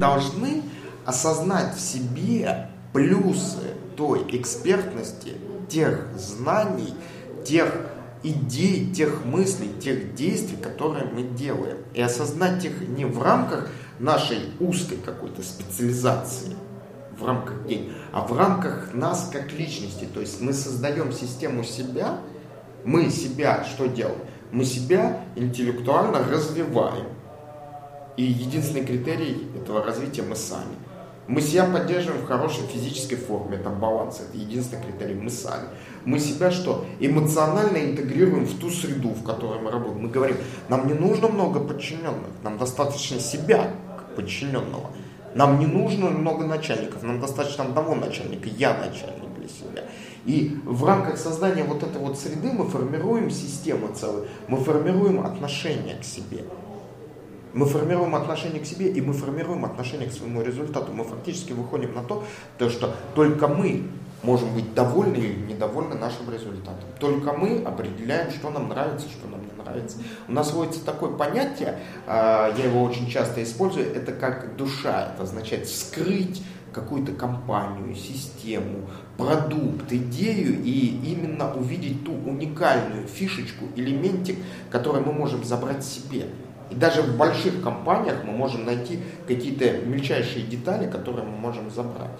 должны осознать в себе плюсы той экспертности, тех знаний, тех идей, тех мыслей, тех действий, которые мы делаем. И осознать их не в рамках нашей узкой какой-то специализации, в рамках день, а в рамках нас как личности. То есть мы создаем систему себя, мы себя что делаем? Мы себя интеллектуально развиваем. И единственный критерий этого развития мы сами. Мы себя поддерживаем в хорошей физической форме, это баланс, это единственный критерий, мы сами. Мы себя что? Эмоционально интегрируем в ту среду, в которой мы работаем. Мы говорим, нам не нужно много подчиненных, нам достаточно себя подчиненного. Нам не нужно много начальников, нам достаточно одного начальника, я начальник для себя. И в рамках создания вот этой вот среды мы формируем систему целую, мы формируем отношение к себе. Мы формируем отношение к себе и мы формируем отношение к своему результату. Мы фактически выходим на то, то что только мы можем быть довольны или недовольны нашим результатом. Только мы определяем, что нам нравится, что нам не нравится. У нас водится такое понятие, а, я его очень часто использую, это как душа. Это означает вскрыть какую-то компанию, систему, продукт, идею и именно увидеть ту уникальную фишечку, элементик, который мы можем забрать себе. И даже в больших компаниях мы можем найти какие-то мельчайшие детали, которые мы можем забрать.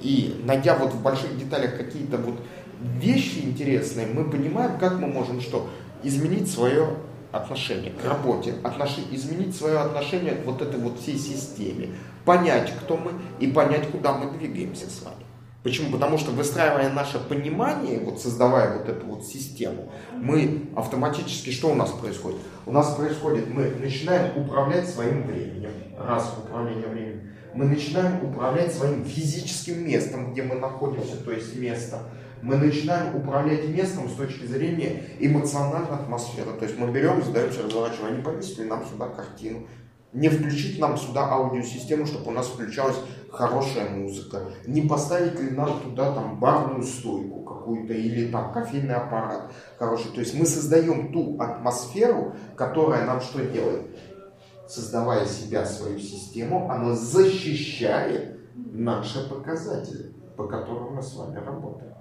И найдя вот в больших деталях какие-то вот вещи интересные, мы понимаем, как мы можем что? Изменить свое отношение к работе, отнош... изменить свое отношение к вот этой вот всей системе, понять, кто мы и понять, куда мы двигаемся с вами. Почему? Потому что выстраивая наше понимание, вот создавая вот эту вот систему, мы автоматически, что у нас происходит? У нас происходит, мы начинаем управлять своим временем, раз управление временем, мы начинаем управлять своим физическим местом, где мы находимся, то есть место. Мы начинаем управлять местом с точки зрения эмоциональной атмосферы. То есть мы берем, задаемся разворачиваем, не повесили нам сюда картину, не включить нам сюда аудиосистему, чтобы у нас включалась хорошая музыка. Не поставить ли нам туда там барную стойку какую-то или там кофейный аппарат хороший. То есть мы создаем ту атмосферу, которая нам что делает? Создавая себя, свою систему, она защищает наши показатели, по которым мы с вами работаем.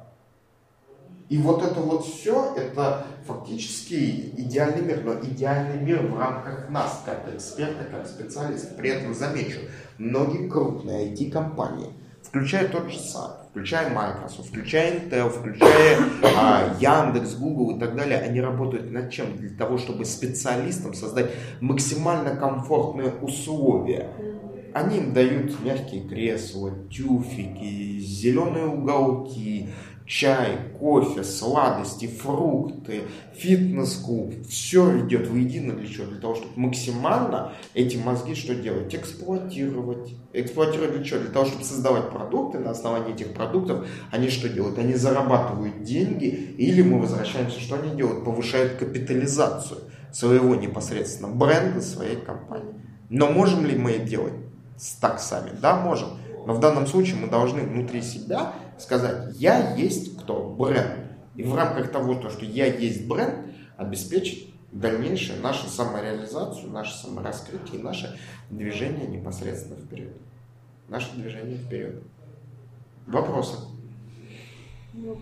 И вот это вот все, это фактически идеальный мир, но идеальный мир в рамках нас, как эксперта, как специалиста. При этом замечу, многие крупные IT-компании, включая тот же SAP, включая Microsoft, включая Intel, включая а, Яндекс, Google и так далее, они работают над чем? Для того, чтобы специалистам создать максимально комфортные условия. Они им дают мягкие кресла, тюфики, зеленые уголки, чай, кофе, сладости, фрукты, фитнес-клуб, все идет воедино для чего? Для того, чтобы максимально эти мозги что делать? Эксплуатировать. Эксплуатировать для чего? Для того, чтобы создавать продукты, на основании этих продуктов они что делают? Они зарабатывают деньги, или мы возвращаемся, что они делают? Повышают капитализацию своего непосредственно бренда, своей компании. Но можем ли мы это делать так сами? Да, можем. Но в данном случае мы должны внутри себя сказать, я есть кто? Бренд. И в рамках того, что я есть бренд, обеспечить дальнейшее нашу самореализацию, наше самораскрытие и наше движение непосредственно вперед. Наше движение вперед. Вопросы?